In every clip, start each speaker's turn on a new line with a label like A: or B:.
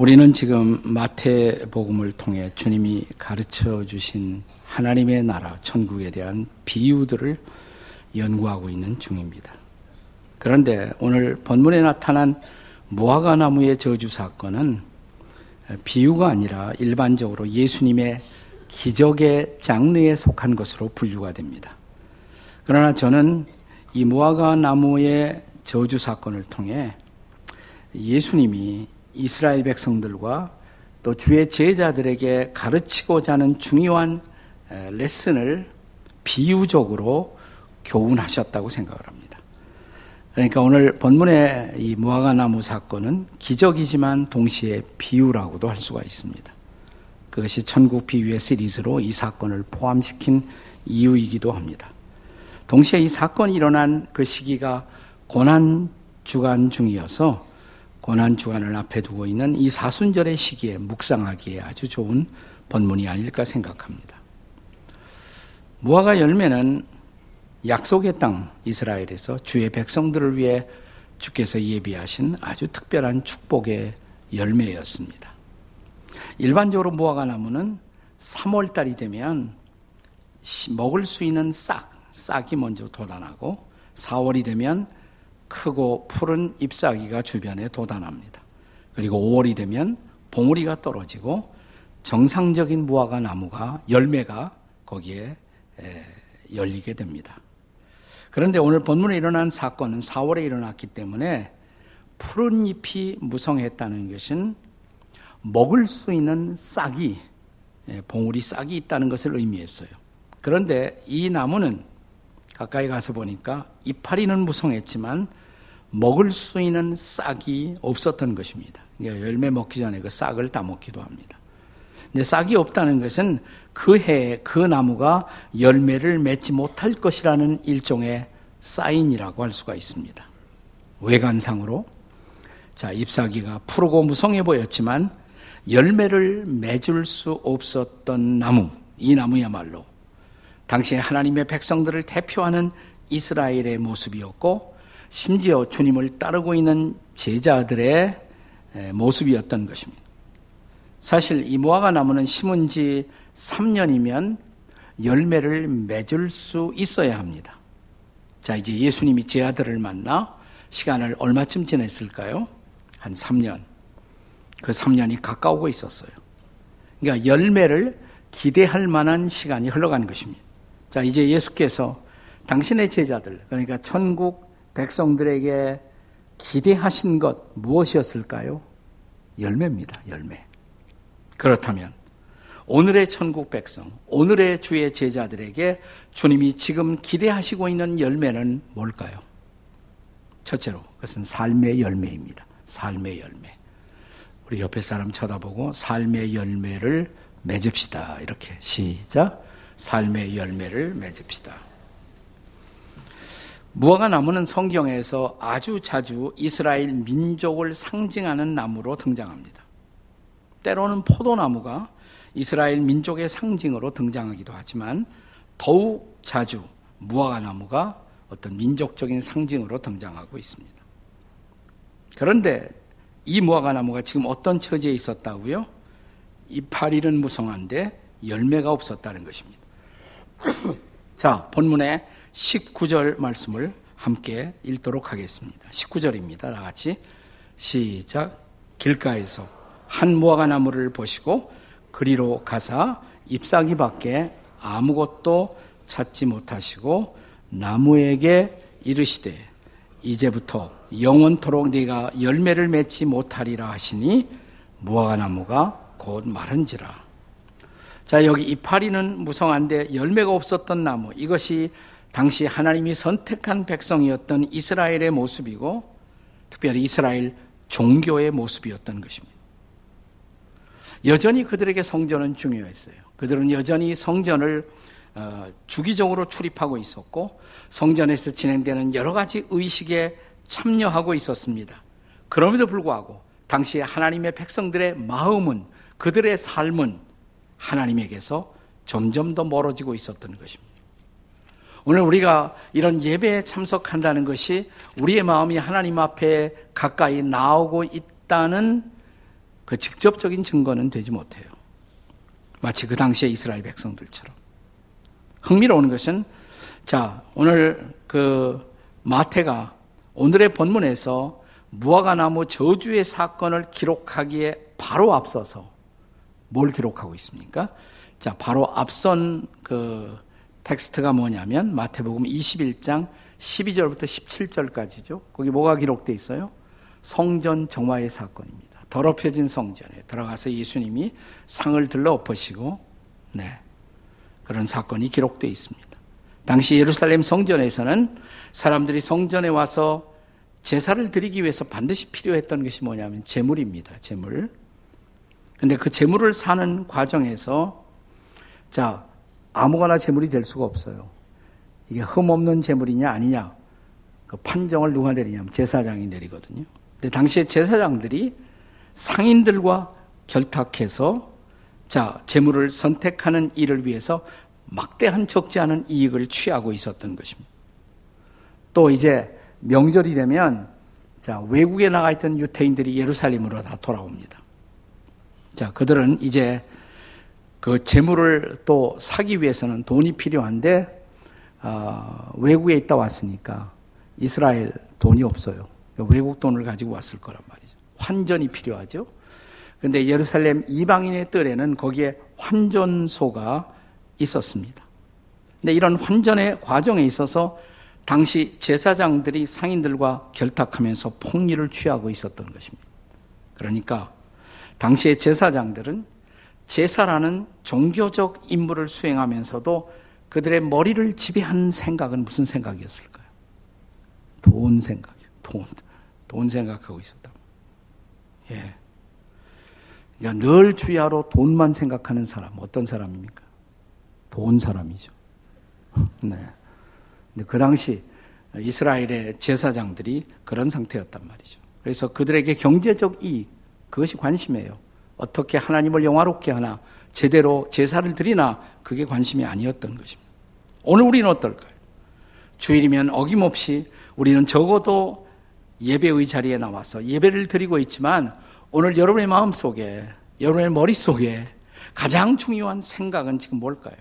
A: 우리는 지금 마태복음을 통해 주님이 가르쳐 주신 하나님의 나라 천국에 대한 비유들을 연구하고 있는 중입니다. 그런데 오늘 본문에 나타난 무화과 나무의 저주 사건은 비유가 아니라 일반적으로 예수님의 기적의 장르에 속한 것으로 분류가 됩니다. 그러나 저는 이 무화과 나무의 저주 사건을 통해 예수님이 이스라엘 백성들과 또 주의 제자들에게 가르치고자 하는 중요한 레슨을 비유적으로 교훈하셨다고 생각을 합니다. 그러니까 오늘 본문의 이 무화과 나무 사건은 기적이지만 동시에 비유라고도 할 수가 있습니다. 그것이 천국 비유의 시리즈로 이 사건을 포함시킨 이유이기도 합니다. 동시에 이 사건이 일어난 그 시기가 고난 주간 중이어서 고난 주간을 앞에 두고 있는 이 사순절의 시기에 묵상하기에 아주 좋은 본문이 아닐까 생각합니다. 무화과 열매는 약속의 땅 이스라엘에서 주의 백성들을 위해 주께서 예비하신 아주 특별한 축복의 열매였습니다. 일반적으로 무화과 나무는 3월 달이 되면 먹을 수 있는 싹, 싹이 먼저 돋아나고 4월이 되면 크고 푸른 잎사귀가 주변에 돋아납니다. 그리고 5월이 되면 봉우리가 떨어지고 정상적인 무화과 나무가 열매가 거기에 열리게 됩니다. 그런데 오늘 본문에 일어난 사건은 4월에 일어났기 때문에 푸른 잎이 무성했다는 것은 먹을 수 있는 싹이 봉우리 싹이 있다는 것을 의미했어요. 그런데 이 나무는 가까이 가서 보니까 이파리는 무성했지만 먹을 수 있는 싹이 없었던 것입니다. 열매 먹기 전에 그 싹을 따먹기도 합니다. 근데 싹이 없다는 것은 그 해에 그 나무가 열매를 맺지 못할 것이라는 일종의 사인이라고 할 수가 있습니다. 외관상으로 자 잎사귀가 푸르고 무성해 보였지만 열매를 맺을 수 없었던 나무 이 나무야말로 당시 하나님의 백성들을 대표하는 이스라엘의 모습이었고 심지어 주님을 따르고 있는 제자들의 모습이었던 것입니다. 사실 이 무화과 나무는 심은 지 3년이면 열매를 맺을 수 있어야 합니다. 자, 이제 예수님이 제 아들을 만나 시간을 얼마쯤 지냈을까요? 한 3년. 그 3년이 가까우고 있었어요. 그러니까 열매를 기대할 만한 시간이 흘러간 것입니다. 자, 이제 예수께서 당신의 제자들, 그러니까 천국 백성들에게 기대하신 것 무엇이었을까요? 열매입니다. 열매. 그렇다면 오늘의 천국 백성, 오늘의 주의 제자들에게 주님이 지금 기대하시고 있는 열매는 뭘까요? 첫째로 그것은 삶의 열매입니다. 삶의 열매. 우리 옆에 사람 쳐다보고 삶의 열매를 맺읍시다. 이렇게 시작. 삶의 열매를 맺읍시다. 무화과 나무는 성경에서 아주 자주 이스라엘 민족을 상징하는 나무로 등장합니다. 때로는 포도나무가 이스라엘 민족의 상징으로 등장하기도 하지만 더욱 자주 무화과 나무가 어떤 민족적인 상징으로 등장하고 있습니다. 그런데 이 무화과 나무가 지금 어떤 처지에 있었다고요? 이파리는 무성한데 열매가 없었다는 것입니다. 자, 본문에 19절 말씀을 함께 읽도록 하겠습니다. 19절입니다. 다 같이 시작. 길가에서 한 무화과 나무를 보시고 그리로 가사 잎사귀 밖에 아무것도 찾지 못하시고 나무에게 이르시되 이제부터 영원토록 네가 열매를 맺지 못하리라 하시니 무화과 나무가 곧 마른지라. 자, 여기 이파리는 무성한데 열매가 없었던 나무. 이것이 당시 하나님이 선택한 백성이었던 이스라엘의 모습이고 특별히 이스라엘 종교의 모습이었던 것입니다. 여전히 그들에게 성전은 중요했어요. 그들은 여전히 성전을 어, 주기적으로 출입하고 있었고 성전에서 진행되는 여러 가지 의식에 참여하고 있었습니다. 그럼에도 불구하고 당시 하나님의 백성들의 마음은 그들의 삶은 하나님에게서 점점 더 멀어지고 있었던 것입니다. 오늘 우리가 이런 예배에 참석한다는 것이 우리의 마음이 하나님 앞에 가까이 나오고 있다는 그 직접적인 증거는 되지 못해요. 마치 그 당시에 이스라엘 백성들처럼. 흥미로운 것은 자, 오늘 그 마태가 오늘의 본문에서 무화과나무 저주의 사건을 기록하기에 바로 앞서서 뭘 기록하고 있습니까? 자, 바로 앞선 그 텍스트가 뭐냐면 마태복음 21장 12절부터 17절까지죠. 거기 뭐가 기록되어 있어요? 성전 정화의 사건입니다. 더럽혀진 성전에 들어가서 예수님이 상을 들러 엎으시고 네. 그런 사건이 기록되어 있습니다. 당시 예루살렘 성전에서는 사람들이 성전에 와서 제사를 드리기 위해서 반드시 필요했던 것이 뭐냐면 재물입니다. 재물. 근데 그 재물을 사는 과정에서 자, 아무거나 재물이 될 수가 없어요. 이게 흠없는 재물이냐 아니냐 그 판정을 누가 내리냐면 제사장이 내리거든요. 근데 당시에 제사장들이 상인들과 결탁해서 자 재물을 선택하는 일을 위해서 막대한 적지 않은 이익을 취하고 있었던 것입니다. 또 이제 명절이 되면 자 외국에 나가 있던 유태인들이 예루살렘으로 다 돌아옵니다. 자 그들은 이제 그 재물을 또 사기 위해서는 돈이 필요한데 어, 외국에 있다 왔으니까 이스라엘 돈이 없어요. 외국 돈을 가지고 왔을 거란 말이죠. 환전이 필요하죠. 근데 예루살렘 이방인의 뜰에는 거기에 환전소가 있었습니다. 근데 이런 환전의 과정에 있어서 당시 제사장들이 상인들과 결탁하면서 폭리를 취하고 있었던 것입니다. 그러니까 당시의 제사장들은 제사라는 종교적 임무를 수행하면서도 그들의 머리를 지배한 생각은 무슨 생각이었을까요? 돈 생각이요. 돈. 돈 생각하고 있었다. 예. 그러니까 늘 주야로 돈만 생각하는 사람, 어떤 사람입니까? 돈 사람이죠. 네. 근데 그 당시 이스라엘의 제사장들이 그런 상태였단 말이죠. 그래서 그들에게 경제적 이익, 그것이 관심이에요. 어떻게 하나님을 영화롭게 하나, 제대로 제사를 드리나, 그게 관심이 아니었던 것입니다. 오늘 우리는 어떨까요? 주일이면 어김없이 우리는 적어도 예배의 자리에 나와서 예배를 드리고 있지만 오늘 여러분의 마음 속에, 여러분의 머릿속에 가장 중요한 생각은 지금 뭘까요?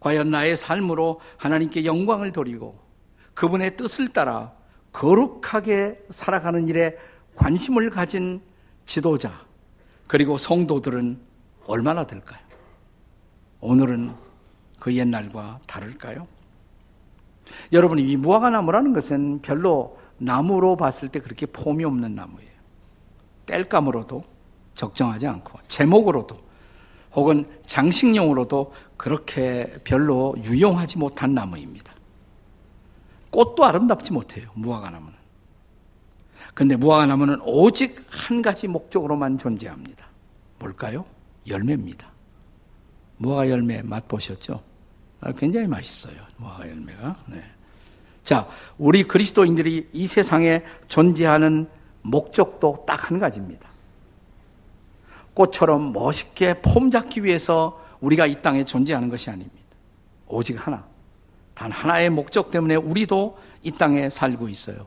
A: 과연 나의 삶으로 하나님께 영광을 돌리고 그분의 뜻을 따라 거룩하게 살아가는 일에 관심을 가진 지도자, 그리고 성도들은 얼마나 될까요? 오늘은 그 옛날과 다를까요? 여러분, 이 무화과 나무라는 것은 별로 나무로 봤을 때 그렇게 폼이 없는 나무예요. 땔감으로도 적정하지 않고, 제목으로도 혹은 장식용으로도 그렇게 별로 유용하지 못한 나무입니다. 꽃도 아름답지 못해요, 무화과 나무는. 근데 무화과 나무는 오직 한 가지 목적으로만 존재합니다. 뭘까요? 열매입니다. 무화과 열매 맛보셨죠? 아, 굉장히 맛있어요. 무화과 열매가. 네. 자, 우리 그리스도인들이 이 세상에 존재하는 목적도 딱 한 가지입니다. 꽃처럼 멋있게 폼 잡기 위해서 우리가 이 땅에 존재하는 것이 아닙니다. 오직 하나. 단 하나의 목적 때문에 우리도 이 땅에 살고 있어요.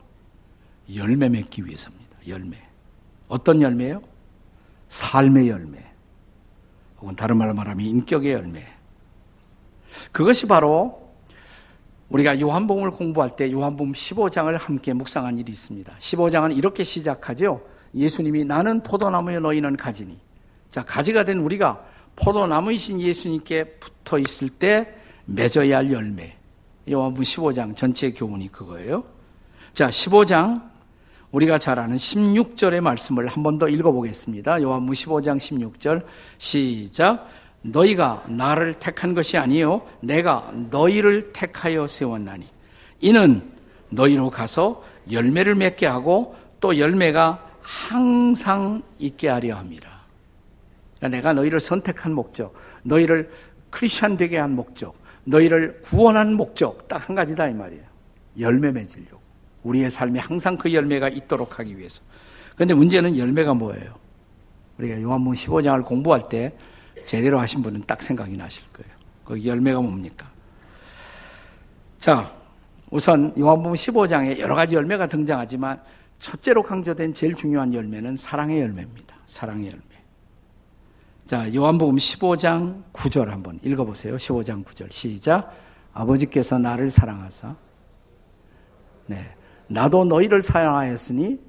A: 열매 맺기 위해서입니다. 열매. 어떤 열매요? 삶의 열매. 혹은 다른 말로 말하면 인격의 열매. 그것이 바로 우리가 요한복음을 공부할 때 요한복음 15장을 함께 묵상한 일이 있습니다. 15장은 이렇게 시작하죠. 예수님이 나는 포도나무에 너희는 가지니. 자, 가지가 된 우리가 포도나무이신 예수님께 붙어 있을 때 맺어야 할 열매. 요한복음 15장 전체 교훈이 그거예요. 자, 15장 우리가 잘 아는 16절의 말씀을 한 번 더 읽어보겠습니다. 요한무 15장 16절 시작. 너희가 나를 택한 것이 아니요 내가 너희를 택하여 세웠나니 이는 너희로 가서 열매를 맺게 하고 또 열매가 항상 있게 하려 함이라. 그러니까 내가 너희를 선택한 목적, 너희를 크리스천 되게 한 목적, 너희를 구원한 목적 딱 한 가지다 이 말이에요. 열매 맺으려고. 우리의 삶에 항상 그 열매가 있도록 하기 위해서. 그런데 문제는 열매가 뭐예요? 우리가 요한복음 15장을 공부할 때 제대로 하신 분은 딱 생각이 나실 거예요. 그 열매가 뭡니까? 자, 우선 요한복음 15장에 여러 가지 열매가 등장하지만 첫째로 강조된 제일 중요한 열매는 사랑의 열매입니다. 사랑의 열매. 자, 요한복음 15장 9절 한번 읽어 보세요. 15장 9절. 시작. 아버지께서 나를 사랑하사, 네. 나도 너희를 사랑하였으니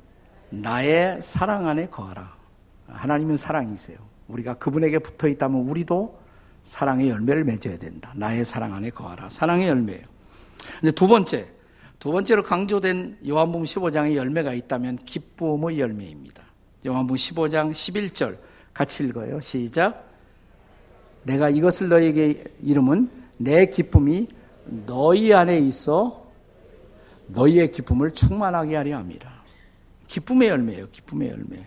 A: 나의 사랑 안에 거하라. 하나님은 사랑이세요. 우리가 그분에게 붙어 있다면 우리도 사랑의 열매를 맺어야 된다. 나의 사랑 안에 거하라. 사랑의 열매예요. 근데 두 번째, 두 번째로 강조된 요한복음 15장의 열매가 있다면 기쁨의 열매입니다. 요한복음 15장 11절 같이 읽어요. 시작. 내가 이것을 너에게 이름은 내 기쁨이 너희 안에 있어 너희의 기쁨을 충만하게 하려 함이라. 기쁨의 열매예요. 기쁨의 열매.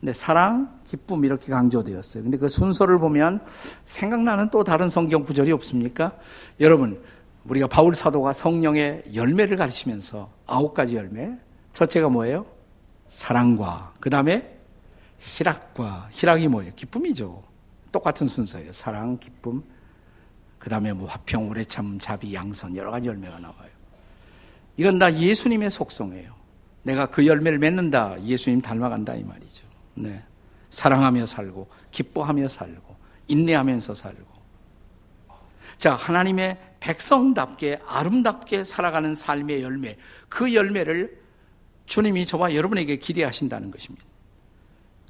A: 근데 사랑, 기쁨 이렇게 강조되었어요. 근데 그 순서를 보면 생각나는 또 다른 성경 구절이 없습니까? 여러분, 우리가 바울 사도가 성령의 열매를 가르치면서 아홉 가지 열매. 첫째가 뭐예요? 사랑과 그다음에 희락과 희락이 뭐예요? 기쁨이죠. 똑같은 순서예요. 사랑, 기쁨. 그다음에 뭐 화평, 우레참, 자비, 양선 여러 가지 열매가 나와요. 이건 다 예수님의 속성이에요. 내가 그 열매를 맺는다. 예수님 닮아간다 이 말이죠. 네. 사랑하며 살고 기뻐하며 살고 인내하면서 살고 자, 하나님의 백성답게 아름답게 살아가는 삶의 열매, 그 열매를 주님이 저와 여러분에게 기대하신다는 것입니다.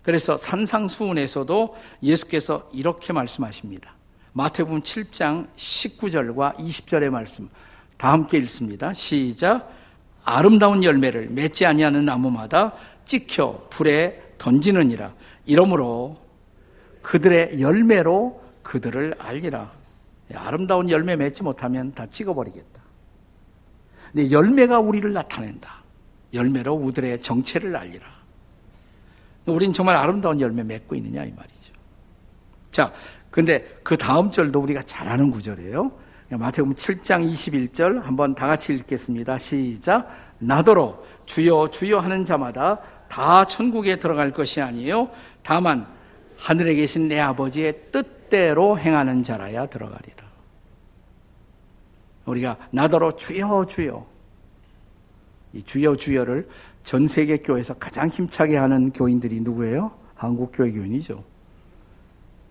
A: 그래서 산상수훈에서도 예수께서 이렇게 말씀하십니다. 마태복음 7장 19절과 20절의 말씀 다 함께 읽습니다. 시작. 아름다운 열매를 맺지 아니하는 나무마다 찍혀 불에 던지느니라. 이러므로 그들의 열매로 그들을 알리라. 아름다운 열매 맺지 못하면 다 찍어버리겠다. 근데 열매가 우리를 나타낸다. 열매로 우들의 정체를 알리라. 우린 정말 아름다운 열매 맺고 있느냐 이 말이죠. 자, 근데 그 다음 절도 우리가 잘 아는 구절이에요. 마태복음 7장 21절 한번 다 같이 읽겠습니다. 시작. 나더러 주여 주여 하는 자마다 다 천국에 들어갈 것이 아니에요. 다만 하늘에 계신 내 아버지의 뜻대로 행하는 자라야 들어가리라. 우리가 나더러 주여 주여 이 주여 주여를 전 세계 교회에서 가장 힘차게 하는 교인들이 누구예요? 한국 교회 교인이죠.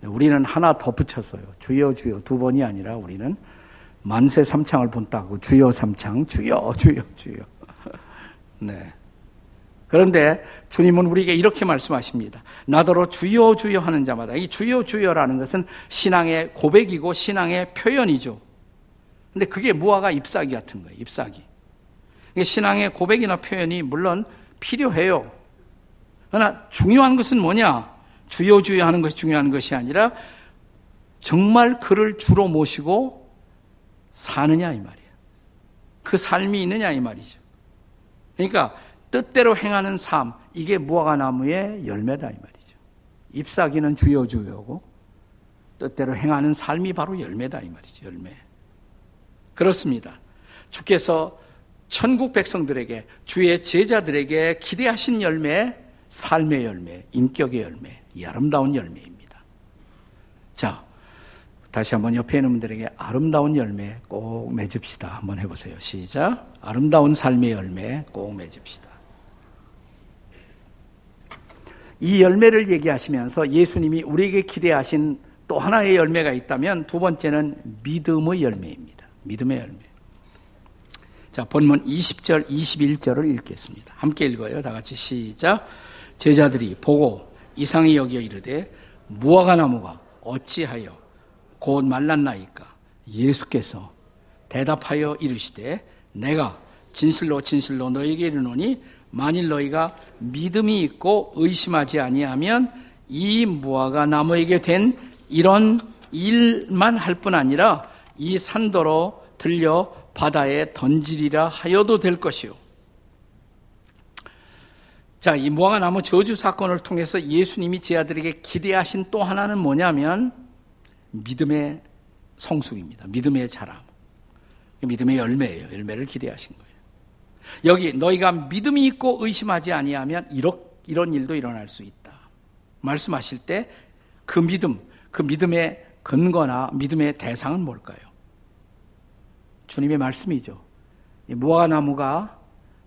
A: 우리는 하나 더 붙였어요. 주여 주여 두 번이 아니라 우리는 만세 삼창을 본다고 주여 삼창 주여 주여 주여. 네. 그런데 주님은 우리에게 이렇게 말씀하십니다. 나더러 주여 주여 하는 자마다 이 주여 주여라는 것은 신앙의 고백이고 신앙의 표현이죠. 근데 그게 무화과 잎사귀 같은 거예요. 잎사귀. 신앙의 고백이나 표현이 물론 필요해요. 그러나 중요한 것은 뭐냐? 주여 주여 하는 것이 중요한 것이 아니라 정말 그를 주로 모시고 사느냐 이 말이에요. 그 삶이 있느냐 이 말이죠. 그러니까 뜻대로 행하는 삶 이게 무화과 나무의 열매다 이 말이죠. 잎사귀는 주여 주여고 뜻대로 행하는 삶이 바로 열매다 이 말이죠. 열매. 그렇습니다. 주께서 천국 백성들에게 주의 제자들에게 기대하신 열매, 삶의 열매, 인격의 열매, 이 아름다운 열매입니다. 자, 다시 한번 옆에 있는 분들에게 아름다운 열매 꼭 맺읍시다. 한번 해보세요. 시작. 아름다운 삶의 열매 꼭 맺읍시다. 이 열매를 얘기하시면서 예수님이 우리에게 기대하신 또 하나의 열매가 있다면 두 번째는 믿음의 열매입니다. 믿음의 열매. 자, 본문 20절, 21절을 읽겠습니다. 함께 읽어요. 다 같이 시작. 제자들이 보고 이상히 여겨 이르되 무화과 나무가 어찌하여 곧 말랐나이까 예수께서 대답하여 이르시되 내가 진실로 진실로 너에게 이르노니 만일 너희가 믿음이 있고 의심하지 아니하면 이 무화과 나무에게 된 이런 일만 할 뿐 아니라 이 산도로 들려 바다에 던지리라 하여도 될 것이요. 자, 이 무화과 나무 저주 사건을 통해서 예수님이 제 아들에게 기대하신 또 하나는 뭐냐면 믿음의 성숙입니다. 믿음의 자람. 믿음의 열매예요. 열매를 기대하신 거예요. 여기 너희가 믿음이 있고 의심하지 아니하면 이런 일도 일어날 수 있다. 말씀하실 때 그 믿음, 그 믿음의 근거나 믿음의 대상은 뭘까요? 주님의 말씀이죠. 무화과 나무가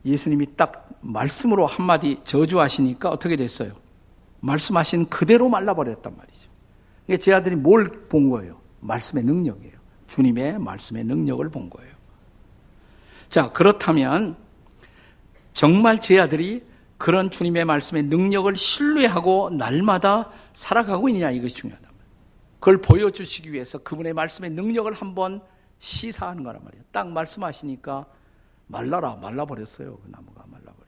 A: 예수님이 딱 말씀으로 한마디 저주하시니까 어떻게 됐어요? 말씀하신 그대로 말라버렸단 말이죠. 그러니까 제 아들이 뭘 본 거예요? 말씀의 능력이에요. 주님의 말씀의 능력을 본 거예요. 자, 그렇다면 정말 제 아들이 그런 주님의 말씀의 능력을 신뢰하고 날마다 살아가고 있느냐 이것이 중요하다. 그걸 보여주시기 위해서 그분의 말씀의 능력을 한번 시사하는 거란 말이에요. 딱 말씀하시니까 말라라 말라버렸어요. 그 나무가 말라버렸어요.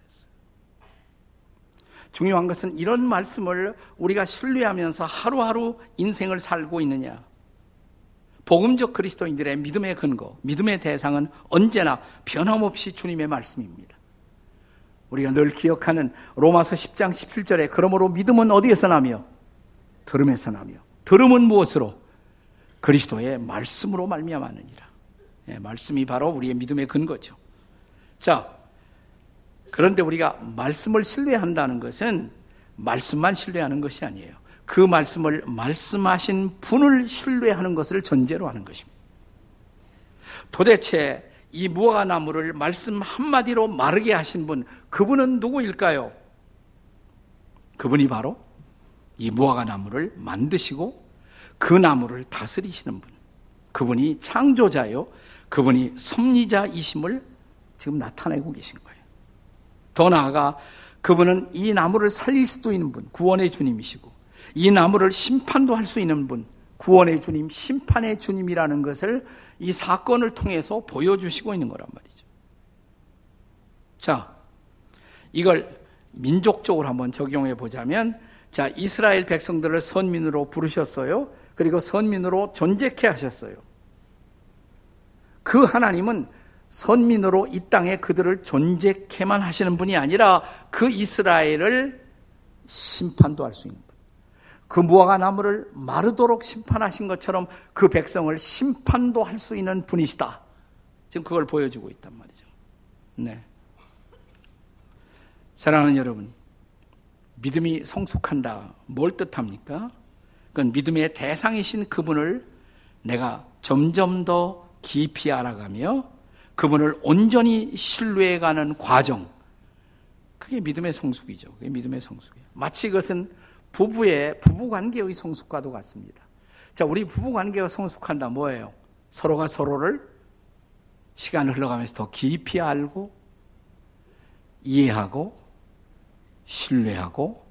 A: 중요한 것은 이런 말씀을 우리가 신뢰하면서 하루하루 인생을 살고 있느냐. 복음적 그리스도인들의 믿음의 근거, 믿음의 대상은 언제나 변함없이 주님의 말씀입니다. 우리가 늘 기억하는 로마서 10장 17절에 그러므로 믿음은 어디에서 나며 들음에서 나며 들음은 무엇으로 그리스도의 말씀으로 말미암았느니라. 예, 말씀이 바로 우리의 믿음의 근거죠. 자, 그런데 우리가 말씀을 신뢰한다는 것은 말씀만 신뢰하는 것이 아니에요. 그 말씀을 말씀하신 분을 신뢰하는 것을 전제로 하는 것입니다. 도대체 이 무화과 나무를 말씀 한마디로 마르게 하신 분, 그분은 누구일까요? 그분이 바로 이 무화과 나무를 만드시고 그 나무를 다스리시는 분. 그분이 창조자요. 그분이 섭리자이심을 지금 나타내고 계신 거예요. 더 나아가 그분은 이 나무를 살릴 수도 있는 분, 구원의 주님이시고 이 나무를 심판도 할 수 있는 분, 구원의 주님, 심판의 주님이라는 것을 이 사건을 통해서 보여주시고 있는 거란 말이죠. 자, 이걸 민족적으로 한번 적용해 보자면, 자, 이스라엘 백성들을 선민으로 부르셨어요. 그리고 선민으로 존재케 하셨어요. 그 하나님은 선민으로 이 땅에 그들을 존재케만 하시는 분이 아니라 그 이스라엘을 심판도 할 수 있는 분. 그 무화과 나무를 마르도록 심판하신 것처럼 그 백성을 심판도 할 수 있는 분이시다. 지금 그걸 보여주고 있단 말이죠. 네. 사랑하는 여러분, 믿음이 성숙한다. 뭘 뜻합니까? 그건 믿음의 대상이신 그분을 내가 점점 더 깊이 알아가며 그분을 온전히 신뢰해가는 과정. 그게 믿음의 성숙이죠. 그게 믿음의 성숙이에요. 마치 그것은 부부의 부부 관계의 성숙과도 같습니다. 자, 우리 부부 관계가 성숙한다 뭐예요? 서로가 서로를 시간을 흘러가면서 더 깊이 알고 이해하고 신뢰하고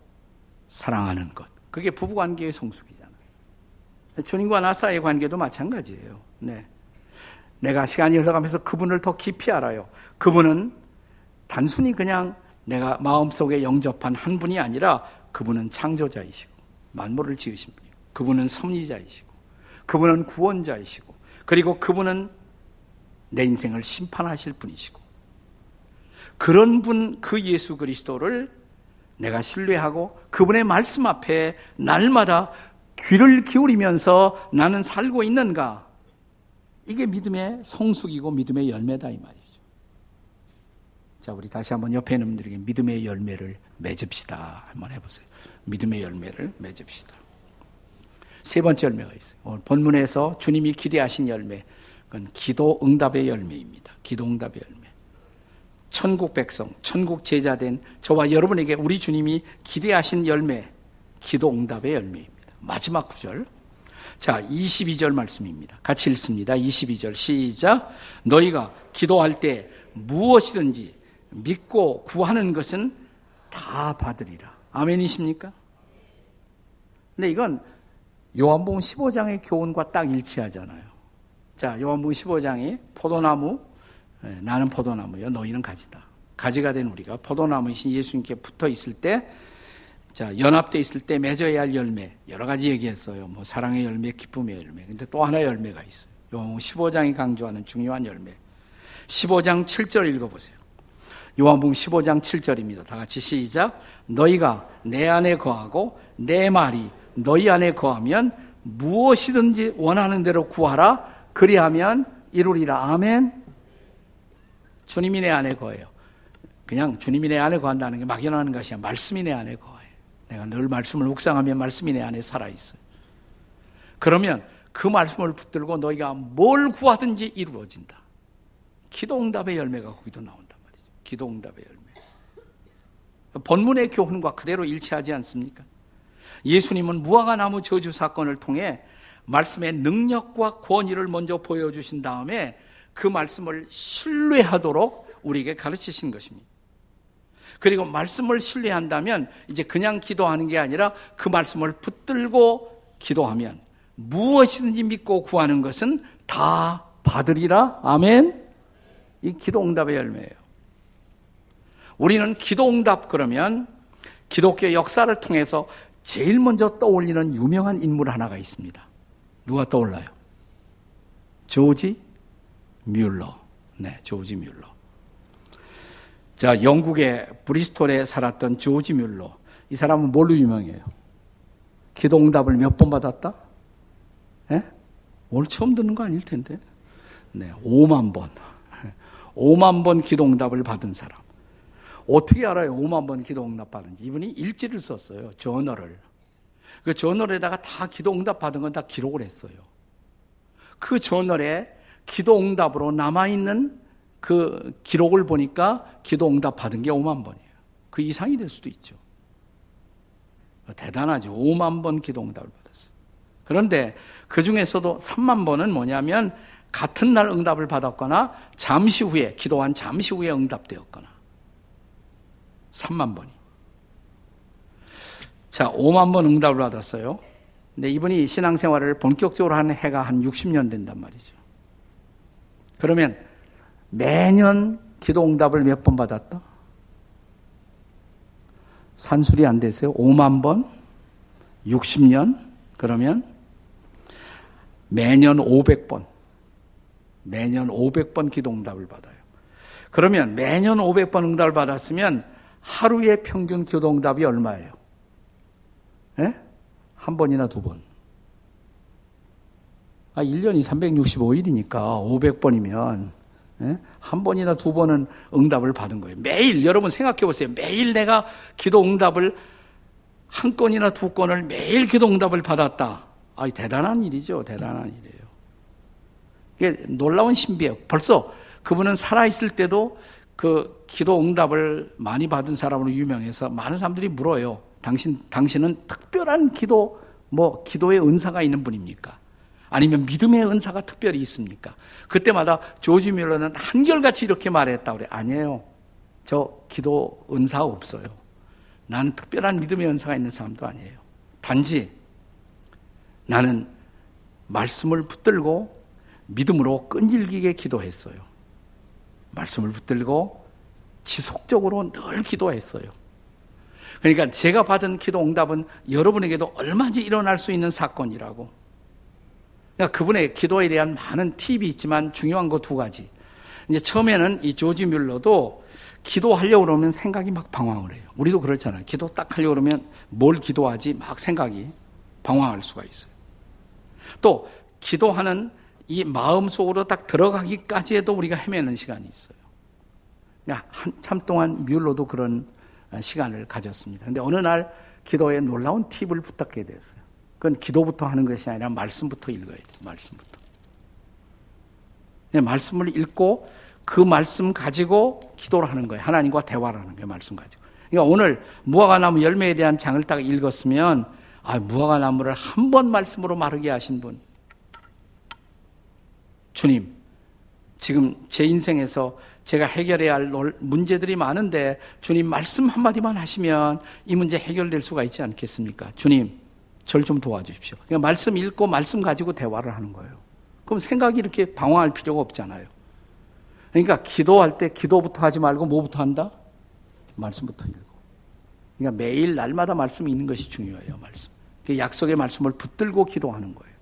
A: 사랑하는 것. 그게 부부 관계의 성숙이잖아요. 주님과 나 사이의 관계도 마찬가지예요. 네. 내가 시간이 흘러가면서 그분을 더 깊이 알아요. 그분은 단순히 그냥 내가 마음속에 영접한 한 분이 아니라 그분은 창조자이시고 만물을 지으신 분이고 그분은 섭리자이시고 그분은 구원자이시고 그리고 그분은 내 인생을 심판하실 분이시고 그런 분 그 예수 그리스도를 내가 신뢰하고 그분의 말씀 앞에 날마다 귀를 기울이면서 나는 살고 있는가? 이게 믿음의 성숙이고 믿음의 열매다 이 말이죠. 자, 우리 다시 한번 옆에 있는 분들에게 믿음의 열매를 맺읍시다. 한번 해보세요. 믿음의 열매를 맺읍시다. 세 번째 열매가 있어요. 오늘 본문에서 주님이 기대하신 열매, 그건 기도 응답의 열매입니다. 기도 응답의 열매. 천국 백성, 천국 제자된 저와 여러분에게 우리 주님이 기대하신 열매, 기도 응답의 열매입니다. 마지막 구절. 자, 22절 말씀입니다. 같이 읽습니다. 22절 시작. 너희가 기도할 때 무엇이든지 믿고 구하는 것은 다 받으리라. 아멘이십니까? 근데 이건 요한복음 15장의 교훈과 딱 일치하잖아요. 자, 요한복음 15장이 포도나무, 예, 나는 포도나무요, 너희는 가지다. 가지가 된 우리가 포도나무이신 예수님께 붙어 있을 때, 자, 연합돼 있을 때 맺어야 할 열매, 여러 가지 얘기했어요. 뭐, 사랑의 열매, 기쁨의 열매. 근데 또 하나의 열매가 있어요. 요한복음 15장이 강조하는 중요한 열매. 15장 7절 읽어 보세요. 요한복음 15장 7절입니다. 다 같이 시작. 너희가 내 안에 거하고 내 말이 너희 안에 거하면 무엇이든지 원하는 대로 구하라. 그리하면 이루리라. 아멘. 주님이 내 안에 거해요. 그냥 주님이 내 안에 거한다는 게 막연한 것이 아니라 말씀이 내 안에 거해. 내가 늘 말씀을 묵상하면 말씀이 내 안에 살아있어요. 그러면 그 말씀을 붙들고 너희가 뭘 구하든지 이루어진다. 기도 응답의 열매가 거기도 나온단 말이죠. 기도응답의 열매. 본문의 교훈과 그대로 일치하지 않습니까? 예수님은 무화과 나무 저주 사건을 통해 말씀의 능력과 권위를 먼저 보여주신 다음에 그 말씀을 신뢰하도록 우리에게 가르치신 것입니다. 그리고 말씀을 신뢰한다면 이제 그냥 기도하는 게 아니라 그 말씀을 붙들고 기도하면 무엇이든지 믿고 구하는 것은 다 받으리라. 아멘. 이 기도 응답의 열매예요. 우리는 기도 응답 그러면 기독교 역사를 통해서 제일 먼저 떠올리는 유명한 인물 하나가 있습니다. 누가 떠올라요? 조지 뮬러. 네, 조지 뮬러. 자, 영국의 브리스톨에 살았던 조지 뮬러. 이 사람은 뭘로 유명해요? 기도응답을 몇 번 받았다? 예? 오늘 처음 듣는 거 아닐 텐데. 네, 5만 번. 5만 번 기도응답을 받은 사람. 어떻게 알아요? 5만 번 기도응답 받은지. 이분이 일지를 썼어요. 저널을. 그 저널에다가 다 기도응답 받은 건 다 기록을 했어요. 그 저널에 기도응답으로 남아있는 그 기록을 보니까 기도 응답 받은 게 5만 번이에요. 그 이상이 될 수도 있죠. 대단하죠. 5만 번 기도 응답을 받았어요. 그런데 그 중에서도 3만 번은 뭐냐면 같은 날 응답을 받았거나 잠시 후에, 기도한 잠시 후에 응답되었거나. 3만 번이. 자, 5만 번 응답을 받았어요. 근데 이분이 신앙생활을 본격적으로 한 해가 한 60년 된단 말이죠. 그러면 매년 기도 응답을 몇 번 받았다? 산술이 안 되세요? 5만 번? 60년? 그러면 매년 500번. 매년 500번 기도 응답을 받아요. 그러면 매년 500번 응답을 받았으면 하루의 평균 기도 응답이 얼마예요? 예? 한 번이나 두 번. 아, 1년이 365일이니까 500번이면 예? 한 번이나 두 번은 응답을 받은 거예요. 매일 여러분 생각해 보세요. 매일 내가 기도 응답을 한 건이나 두 건을 매일 기도 응답을 받았다. 아, 대단한 일이죠. 대단한 일이에요. 이게 놀라운 신비예요. 벌써 그분은 살아 있을 때도 그 기도 응답을 많이 받은 사람으로 유명해서 많은 사람들이 물어요. 당신 당신은 특별한 기도 뭐 기도의 은사가 있는 분입니까? 아니면 믿음의 은사가 특별히 있습니까? 그때마다 조지 밀러는 한결같이 이렇게 말했다 그래. 아니에요. 저 기도 은사 없어요. 나는 특별한 믿음의 은사가 있는 사람도 아니에요. 단지 나는 말씀을 붙들고 믿음으로 끈질기게 기도했어요. 말씀을 붙들고 지속적으로 늘 기도했어요. 그러니까 제가 받은 기도 응답은 여러분에게도 얼마든지 일어날 수 있는 사건이라고. 그러니까 그분의 기도에 대한 많은 팁이 있지만 중요한 거 두 가지. 이제 처음에는 이 조지 뮬러도 기도하려고 그러면 생각이 막 방황을 해요. 우리도 그렇잖아요. 기도 딱 하려고 그러면 뭘 기도하지 막 생각이 방황할 수가 있어요. 또 기도하는 이 마음 속으로 딱 들어가기까지 해도 우리가 헤매는 시간이 있어요. 그러니까 한참 동안 뮬러도 그런 시간을 가졌습니다. 근데 어느 날 기도에 놀라운 팁을 부탁하게 됐어요. 그건 기도부터 하는 것이 아니라 말씀부터 읽어야 돼요. 말씀부터. 네, 말씀을 읽고 그 말씀 가지고 기도를 하는 거예요. 하나님과 대화를 하는 거예요. 말씀 가지고. 그러니까 오늘 무화과나무 열매에 대한 장을 딱 읽었으면 아, 무화과나무를 한 번 말씀으로 마르게 하신 분. 주님, 지금 제 인생에서 제가 해결해야 할 문제들이 많은데 주님 말씀 한마디만 하시면 이 문제 해결될 수가 있지 않겠습니까? 주님, 절 좀 도와주십시오. 그러니까 말씀 읽고 말씀 가지고 대화를 하는 거예요. 그럼 생각이 이렇게 방황할 필요가 없잖아요. 그러니까 기도할 때 기도부터 하지 말고 뭐부터 한다? 말씀부터 읽고. 그러니까 매일 날마다 말씀이 있는 것이 중요해요, 말씀. 그 약속의 말씀을 붙들고 기도하는 거예요.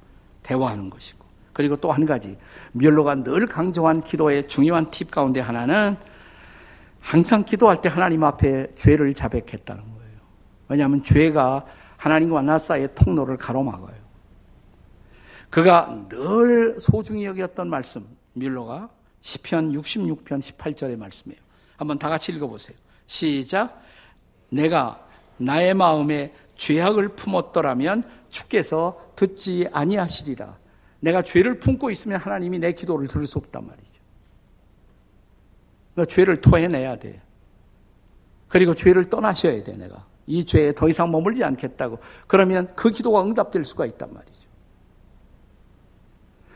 A: 대화하는 것이고. 그리고 또 한 가지, 멸로가 늘 강조한 기도의 중요한 팁 가운데 하나는 항상 기도할 때 하나님 앞에 죄를 자백했다는 거예요. 왜냐하면 죄가 하나님과 나 사이의 통로를 가로막아요. 그가 늘 소중히 여겼던 말씀, 뮬러가 10편 66편 18절의 말씀이에요. 한번 다 같이 읽어보세요. 시작. 내가 나의 마음에 죄악을 품었더라면 주께서 듣지 아니하시리라. 내가 죄를 품고 있으면 하나님이 내 기도를 들을 수 없단 말이죠. 너 죄를 토해내야 돼. 그리고 죄를 떠나셔야 돼, 내가. 이 죄에 더 이상 머물지 않겠다고. 그러면 그 기도가 응답될 수가 있단 말이죠.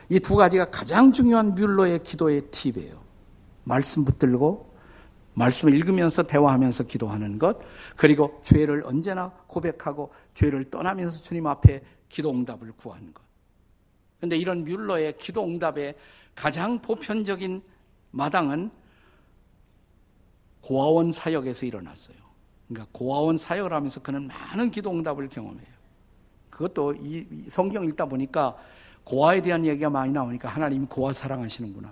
A: 이 두 가지가 가장 중요한 뮬러의 기도의 팁이에요. 말씀 붙들고 말씀을 읽으면서 대화하면서 기도하는 것, 그리고 죄를 언제나 고백하고 죄를 떠나면서 주님 앞에 기도 응답을 구하는 것. 근데 이런 뮬러의 기도 응답의 가장 보편적인 마당은 고아원 사역에서 일어났어요. 그러니까 고아원 사역을 하면서 그는 많은 기도 응답을 경험해요. 그것도 이 성경 읽다 보니까 고아에 대한 얘기가 많이 나오니까 하나님이 고아 사랑하시는구나.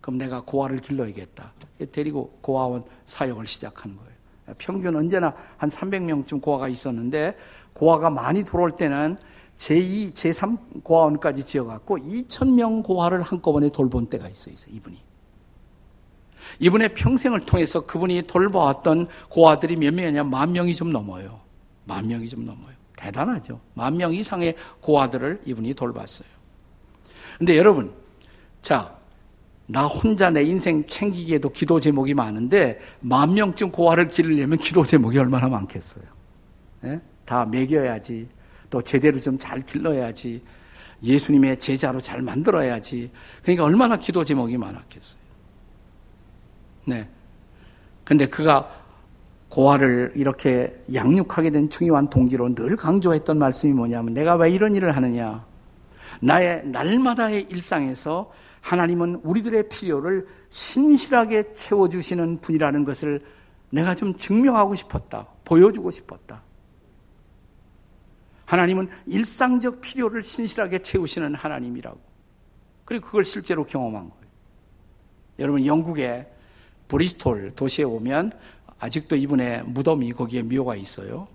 A: 그럼 내가 고아를 길러야겠다. 데리고 고아원 사역을 시작하는 거예요. 평균 언제나 한 300명쯤 고아가 있었는데 고아가 많이 들어올 때는 제2, 제3 고아원까지 지어갖고 2,000명 고아를 한꺼번에 돌본 때가 있어요, 이분이. 이분의 평생을 통해서 그분이 돌봐왔던 고아들이 몇 명이냐? 만 명이 좀 넘어요. 만 명이 좀 넘어요. 대단하죠. 만 명 이상의 고아들을 이분이 돌봤어요. 근데 여러분, 자, 나 혼자 내 인생 챙기기에도 기도 제목이 많은데 만 명쯤 고아를 기르려면 기도 제목이 얼마나 많겠어요. 네? 다 먹여야지. 또 제대로 좀 잘 길러야지. 예수님의 제자로 잘 만들어야지. 그러니까 얼마나 기도 제목이 많았겠어요. 네. 근데 그가 고아를 이렇게 양육하게 된 중요한 동기로 늘 강조했던 말씀이 뭐냐면 내가 왜 이런 일을 하느냐. 나의 날마다의 일상에서 하나님은 우리들의 필요를 신실하게 채워주시는 분이라는 것을 내가 좀 증명하고 싶었다. 보여주고 싶었다. 하나님은 일상적 필요를 신실하게 채우시는 하나님이라고. 그리고 그걸 실제로 경험한 거예요. 여러분, 영국에 브리스톨 도시에 오면 아직도 이분의 무덤이 거기에 묘가 있어요.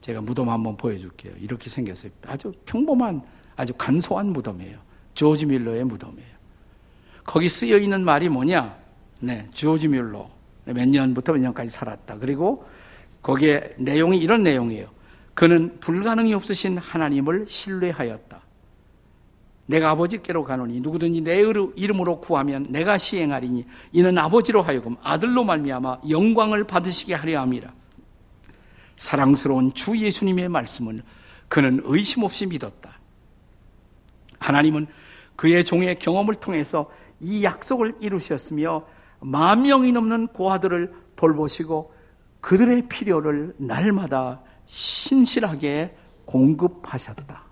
A: 제가 무덤 한번 보여줄게요. 이렇게 생겼어요. 아주 평범한, 아주 간소한 무덤이에요. 조지 밀러의 무덤이에요. 거기 쓰여 있는 말이 뭐냐? 네, 조지 뮬러. 몇 년부터 몇 년까지 살았다. 그리고 거기에 내용이 이런 내용이에요. 그는 불가능이 없으신 하나님을 신뢰하였다. 내가 아버지께로 가노니 누구든지 내 이름으로 구하면 내가 시행하리니 이는 아버지로 하여금 아들로 말미암아 영광을 받으시게 하려 함이라. 사랑스러운 주 예수님의 말씀을 그는 의심 없이 믿었다. 하나님은 그의 종의 경험을 통해서 이 약속을 이루셨으며 만 명이 넘는 고아들을 돌보시고 그들의 필요를 날마다 신실하게 공급하셨다.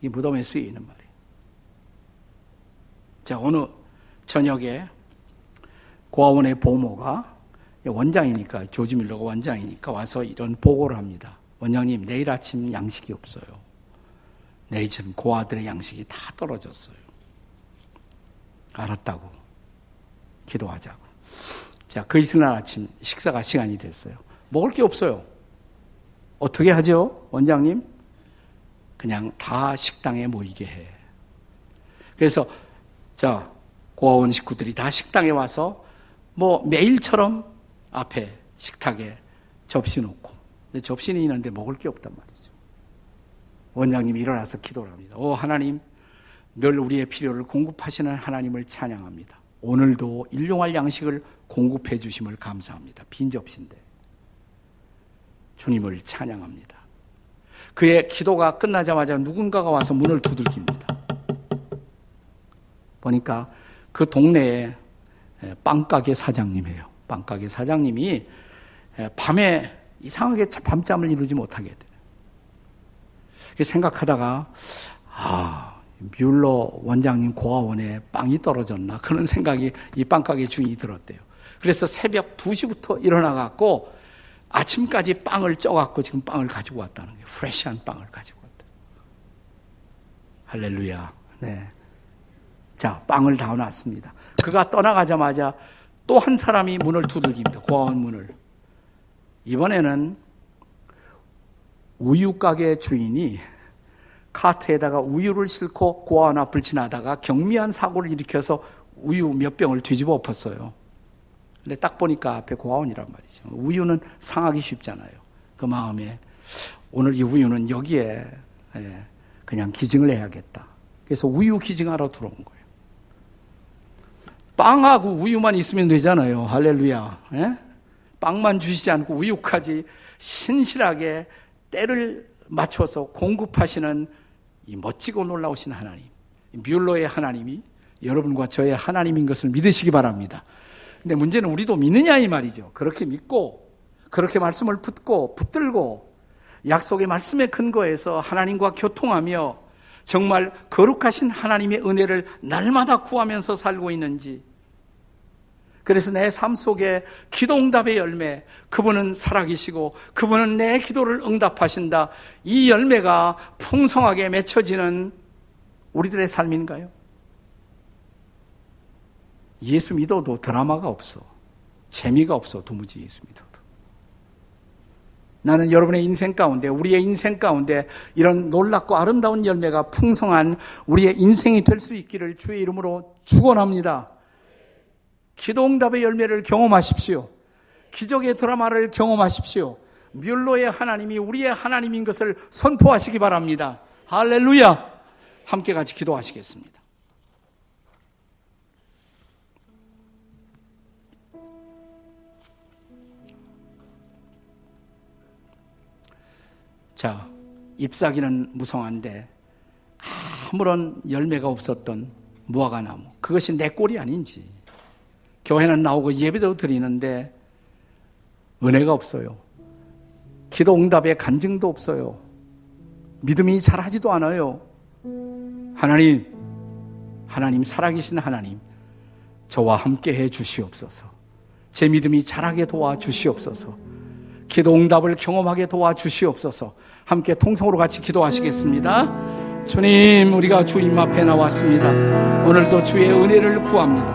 A: 이 무덤에 쓰이는 말이에요. 자, 어느 저녁에 고아원의 보모가 원장이니까, 조지 밀러가 원장이니까 와서 이런 보고를 합니다. 원장님, 내일 아침 양식이 없어요. 내일 지금 고아들의 양식이 다 떨어졌어요. 알았다고. 기도하자고. 자, 그 이튿날 아침 식사가 시간이 됐어요. 먹을 게 없어요. 어떻게 하죠? 원장님? 그냥 다 식당에 모이게 해. 그래서, 자, 고아원 식구들이 다 식당에 와서 뭐 매일처럼 앞에 식탁에 접시 놓고, 접시는 있는데 먹을 게 없단 말이죠. 원장님이 일어나서 기도를 합니다. 오, 하나님, 늘 우리의 필요를 공급하시는 하나님을 찬양합니다. 오늘도 일용할 양식을 공급해 주심을 감사합니다. 빈 접시인데. 주님을 찬양합니다. 그의 기도가 끝나자마자 누군가가 와서 문을 두들깁니다. 보니까 그 동네에 빵가게 사장님이에요. 빵가게 사장님이 밤에 이상하게 밤잠을 이루지 못하게 돼요. 생각하다가, 아, 뮬러 원장님 고아원에 빵이 떨어졌나 그런 생각이 이 빵가게 주인이 들었대요. 그래서 새벽 2시부터 일어나갖고 아침까지 빵을 쪄갖고 지금 빵을 가지고 왔다는 게 프레시한 빵을 가지고 왔다. 할렐루야. 네. 자, 빵을 다 놨습니다. 그가 떠나가자마자 또 한 사람이 문을 두들깁니다. 고아원 문을. 이번에는 우유가게 주인이 카트에다가 우유를 싣고 고아원 앞을 지나다가 경미한 사고를 일으켜서 우유 몇 병을 뒤집어 엎었어요. 근데 딱 보니까 앞에 고아원이란 말이죠. 우유는 상하기 쉽잖아요. 그 마음에 오늘 이 우유는 여기에 예, 그냥 기증을 해야겠다. 그래서 우유 기증하러 들어온 거예요. 빵하고 우유만 있으면 되잖아요. 할렐루야. 예? 빵만 주시지 않고 우유까지 신실하게 때를 맞춰서 공급하시는 이 멋지고 놀라우신 하나님. 뮬러의 하나님이 여러분과 저의 하나님인 것을 믿으시기 바랍니다. 근데 문제는 우리도 믿느냐 이 말이죠. 그렇게 믿고 그렇게 말씀을 붙고 붙들고 약속의 말씀에 근거해서 하나님과 교통하며 정말 거룩하신 하나님의 은혜를 날마다 구하면서 살고 있는지 그래서 내 삶 속에 기도 응답의 열매, 그분은 살아계시고 그분은 내 기도를 응답하신다. 이 열매가 풍성하게 맺혀지는 우리들의 삶인가요? 예수 믿어도 드라마가 없어. 재미가 없어. 도무지 예수 믿어도. 나는 여러분의 인생 가운데, 우리의 인생 가운데 이런 놀랍고 아름다운 열매가 풍성한 우리의 인생이 될 수 있기를 주의 이름으로 축원합니다. 기도 응답의 열매를 경험하십시오. 기적의 드라마를 경험하십시오. 뮬로의 하나님이 우리의 하나님인 것을 선포하시기 바랍니다. 할렐루야! 함께 같이 기도하시겠습니다. 자, 잎사귀는 무성한데 아무런 열매가 없었던 무화과나무. 그것이 내 꼴이 아닌지. 교회는 나오고 예배도 드리는데 은혜가 없어요. 기도 응답에 간증도 없어요. 믿음이 잘하지도 않아요. 하나님, 하나님 살아계신 하나님, 저와 함께 해 주시옵소서. 제 믿음이 자라게 도와 주시옵소서. 기도 응답을 경험하게 도와 주시옵소서. 함께 통성으로 같이 기도하시겠습니다. 주님, 우리가 주님 앞에 나왔습니다. 오늘도 주의 은혜를 구합니다.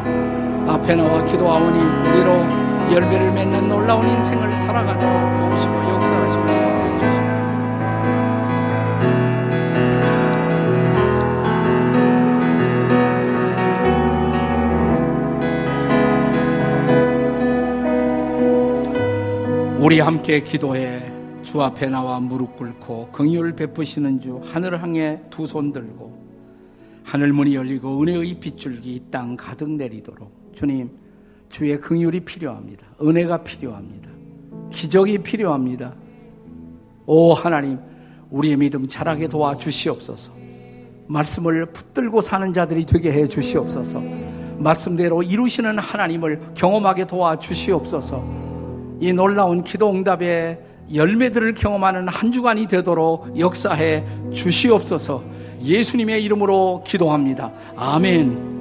A: 앞에 나와 기도하오니 우리로 열매를 맺는 놀라운 인생을 살아가도록 도우시고 역사하시고 우리 함께 기도해 주 앞에 나와 무릎 꿇고 긍휼 베푸시는 주 하늘 향해 두 손 들고 하늘 문이 열리고 은혜의 빗줄기 이땅 가득 내리도록 주님, 주의 긍휼이 필요합니다. 은혜가 필요합니다. 기적이 필요합니다. 오 하나님, 우리의 믿음 자라게 도와 주시옵소서. 말씀을 붙들고 사는 자들이 되게 해 주시옵소서. 말씀대로 이루시는 하나님을 경험하게 도와 주시옵소서. 이 놀라운 기도 응답의 열매들을 경험하는 한 주간이 되도록 역사해 주시옵소서. 예수님의 이름으로 기도합니다. 아멘.